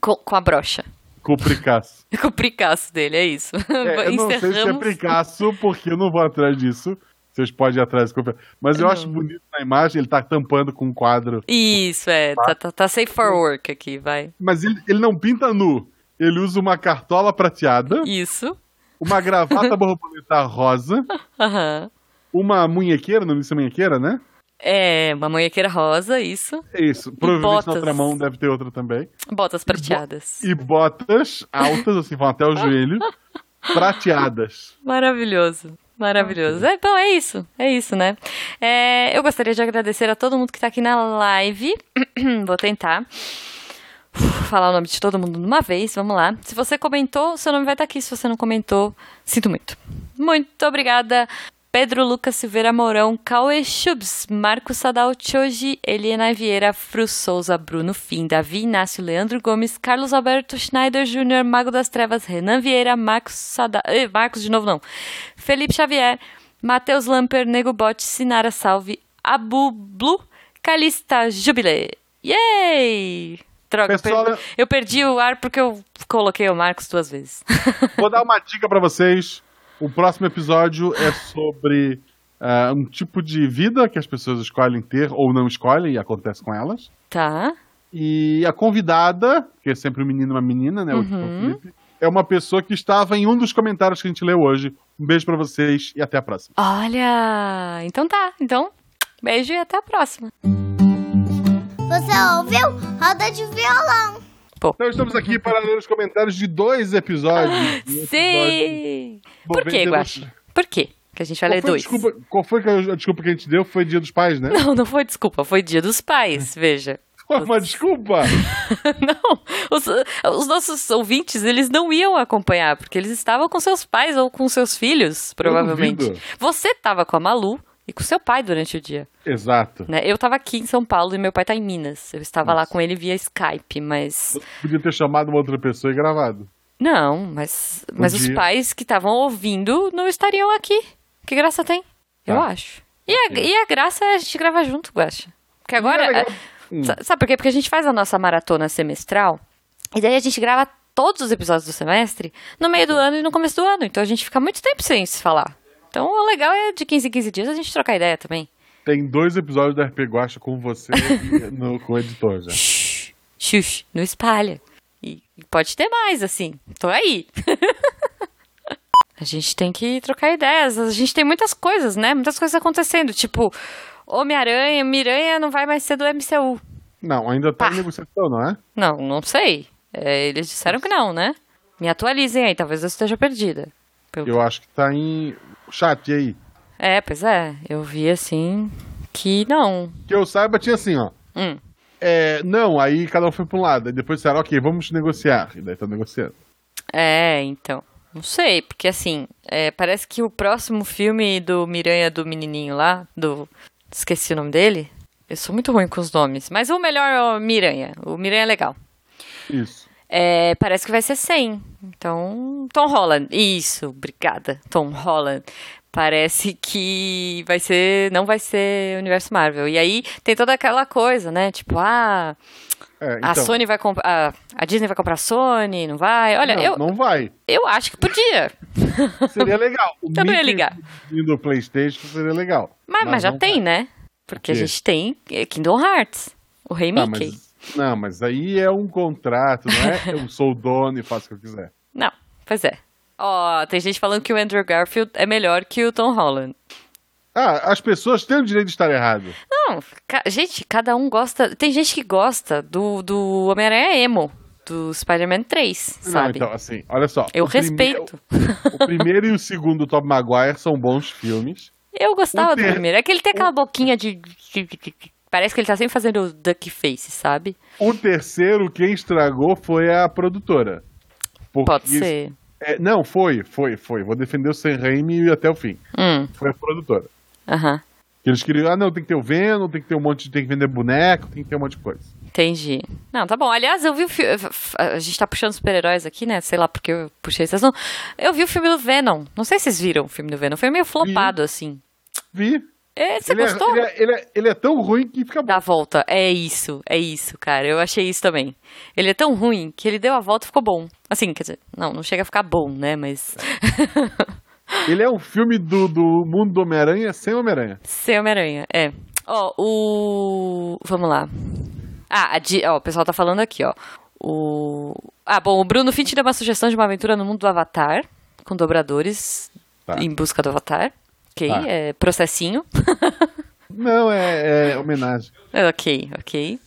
Com, com a brocha. Com o Picasso. Com o Picasso dele, é isso. É, eu não sei se é. Picasso, porque eu não vou atrás disso. Vocês podem ir atrás. Mas eu Não. acho bonito na imagem, ele tá tampando com um quadro. Isso, é. Tá, tá, tá safe for work aqui, vai. Mas ele, ele não pinta nu. Ele usa uma cartola prateada, Isso. Uma gravata borboleta rosa, Aham. uma munhequeira, não disse munhequeira, né? É, uma manhequeira rosa, isso. É isso. Provavelmente botas. na outra mão deve ter outra também. Botas prateadas. E botas altas, assim, vão até o joelho, prateadas. Maravilhoso. Maravilhoso. É, bom, é isso. É isso, né? É, eu gostaria de agradecer a todo mundo que tá aqui na live. Vou tentar falar o nome de todo mundo de uma vez. Vamos lá. Se você comentou, seu nome vai estar aqui. Se você não comentou, sinto muito. Muito obrigada. Pedro Lucas Silveira Mourão, Cauê Chubs, Marcos Sadal Choji, Eliana Vieira, Fru Souza, Bruno Fim, Davi Inácio, Leandro Gomes, Carlos Alberto Schneider Júnior, Mago das Trevas, Renan Vieira, Marcos Sadal, eh, Marcos de novo não, Felipe Xavier, Matheus Lamper, Nego Bote, Sinara Salve, Abu Blu, Calista Jubilé. Yay! Droga, eu Pessoal, perdi, eu perdi o ar porque eu coloquei o Marcos duas vezes. Vou dar uma dica pra vocês. O próximo episódio é sobre ah, um tipo de vida que as pessoas escolhem ter ou não escolhem, e acontece com elas. tá? E a convidada, que é sempre um menino e uma menina, né? Uhum. Felipe, é uma pessoa que estava em um dos comentários que a gente leu hoje. Um beijo pra vocês e até a próxima. Olha! Então tá. Então, beijo e até a próxima. Você ouviu? Roda de violão. Então estamos aqui para ler os comentários de dois episódios. Episódio Sim! Por que, 92. Guaxa? Por quê? Que a gente vai Qual ler dois. desculpa, qual foi a desculpa que a gente deu? Foi Dia dos Pais, né? Não, não foi desculpa, foi dia dos pais, veja. Ué, Mas desculpa. não, os, os nossos ouvintes, eles não iam acompanhar, porque eles estavam com seus pais ou com seus filhos, provavelmente. Você estava com a Malu e com seu pai durante o dia. Exato. Né? Eu estava aqui em São Paulo e meu pai tá em Minas. Eu estava lá Nossa. com ele via Skype, mas. Podia ter chamado uma outra pessoa e gravado. Não, mas, mas os pais que estavam ouvindo não estariam aqui. Que graça tem? Eu Tá. acho. E a, Ok. e a graça é a gente gravar junto, Guaxa. Porque agora. É legal. é- Hum. sa- Sabe por quê? Porque a gente faz a nossa maratona semestral e daí a gente grava todos os episódios do semestre no meio do ano e no começo do ano. Então a gente fica muito tempo sem se falar. Então o legal é de 15 em 15 dias a gente trocar ideia também. Tem dois episódios da RP Guacha com você e no, com o editor já. Shhh, shush, não espalha. E pode ter mais, assim. Tô aí. a gente tem que trocar ideias. A gente tem muitas coisas, né? Muitas coisas acontecendo. Tipo, Homem-Aranha, Miranha não vai mais ser do MCU. Não, ainda tá Pá. em negociação, não é? Não, não sei. É, eles disseram que não, né? Me atualizem aí, talvez eu esteja perdida. Pelo- Eu acho que tá em. Chat, e aí? É, pois é. Eu vi assim que não. Que eu saiba, tinha assim, ó. Hum. É, não, aí cada um foi pra um lado. Aí depois disseram, ok, vamos negociar. E daí tá negociando. É, então. Não sei, porque assim, é, parece que o próximo filme do Miranha do menininho lá, do. Esqueci o nome dele. Eu sou muito ruim com os nomes. Mas o melhor é o Miranha. O Miranha é legal. Isso. É, parece que vai ser 100. Então, Tom Holland. Isso, obrigada. Tom Holland. Parece que vai ser. Não vai ser Universo Marvel. E aí tem toda aquela coisa, né? Tipo, ah, É, a então, Sony vai comprar. A, a Disney vai comprar a Sony, não vai? Olha, não, eu, não vai. eu acho que podia. Seria legal. O não ia Mickey ligar. do PlayStation seria legal. Mas, mas já não tem, vai. né? Porque a gente tem é, Kingdom Hearts. O Rei Tá, Mickey. Não, mas aí é um contrato, não é? Eu sou o dono e faço o que eu quiser. Não, pois é. Ó, tem gente falando que o Andrew Garfield é melhor que o Tom Holland. Ah, as pessoas têm o direito de estar errado. Não, ca- gente, cada um gosta. Tem gente que gosta do, do Homem-Aranha Emo, do Spider-Man 3, Não, sabe? então, assim, olha só. Eu o respeito. O primeiro e o segundo do Tobey Maguire são bons filmes. Eu gostava do primeiro. É que ele tem aquela boquinha de. Parece que ele tá sempre fazendo duck face, sabe? O terceiro, quem estragou foi a produtora. Porque Pode ser. É, não, foi, foi, foi. Vou defender o Sam Raimi até o fim. Hum, Foi a produtora. aham. Eles queriam, ah, não, tem que ter o Venom, tem que ter um monte de. tem que vender boneco, tem que ter um monte de coisa. Entendi. Não, tá bom. Aliás, eu vi o filme. A gente tá puxando super-heróis aqui, né? Sei lá porque eu puxei vocês não. Eu vi o filme do Venom. Não sei se vocês viram o filme do Venom. Foi meio flopado, assim. Vi. É, você ele, é, gostou? ele, é, ele, é, ele é tão ruim que fica bom. Dá a volta. É isso, é isso, cara. Eu achei isso também. Ele é tão ruim que ele deu a volta e ficou bom. Assim, quer dizer, não, não chega a ficar bom, né? Mas. Ele é um filme do, do mundo do Homem-Aranha sem Homem-Aranha. Sem Homem-Aranha, é. Ó, o. Vamos lá. Ah, ó, o pessoal tá falando aqui, ó. O. Ah, bom, o Bruno Fint deu uma sugestão de uma aventura no mundo do Avatar, com dobradores Tá. em busca do Avatar. Ok, Tá. é processinho. Não, é, é homenagem. ok, ok.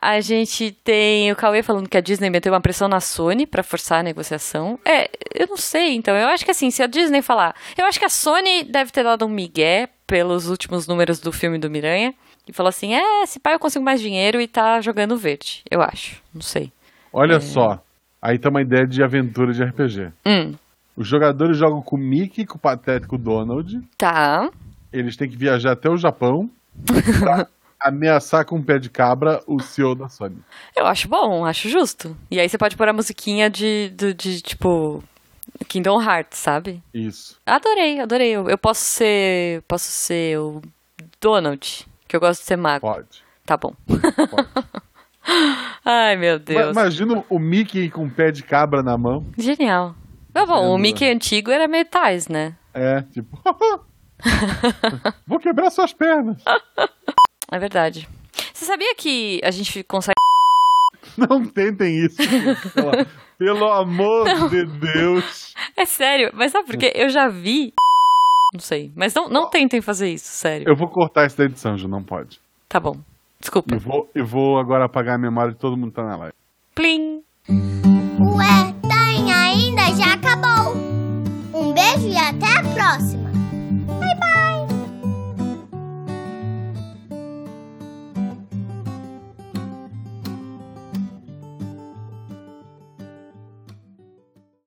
A gente tem o Cauê falando que a Disney meteu uma pressão na Sony pra forçar a negociação. É, eu não sei, então. Eu acho que assim, se a Disney falar. Eu acho que a Sony deve ter dado um migué pelos últimos números do filme do Miranha. E falou assim: é, esse pai eu consigo mais dinheiro e tá jogando verde. Eu acho. Não sei. Olha só. Aí tá uma ideia de aventura de RPG. Hum, Os jogadores jogam com o Mickey, com o Patético Donald. tá. Eles têm que viajar até o Japão pra ameaçar com um pé de cabra o CEO da Sony. Eu acho bom, acho justo. E aí você pode pôr a musiquinha de, de, de tipo. Kingdom Hearts, sabe? Isso. Adorei, adorei. Eu, eu posso ser. Posso ser o Donald, que eu gosto de ser mago. Pode. Tá bom. pode. Ai, meu Deus. Imagina o Mickey com um pé de cabra na mão. Genial. Tá bom, o. Mickey antigo era meio tais, né? É, tipo. Vou quebrar suas pernas. É verdade. Você sabia que a gente consegue. Não tentem isso. Pelo, pelo amor de Deus. É sério, mas sabe por quê? Eu já vi. Não sei. Mas não, não tentem fazer isso, sério. Eu vou cortar isso da edição, Ju, não pode. Tá bom. Desculpa. E vou, e vou agora apagar a memória de todo mundo que tá na live. Plim! Acabou. Um beijo e até a próxima.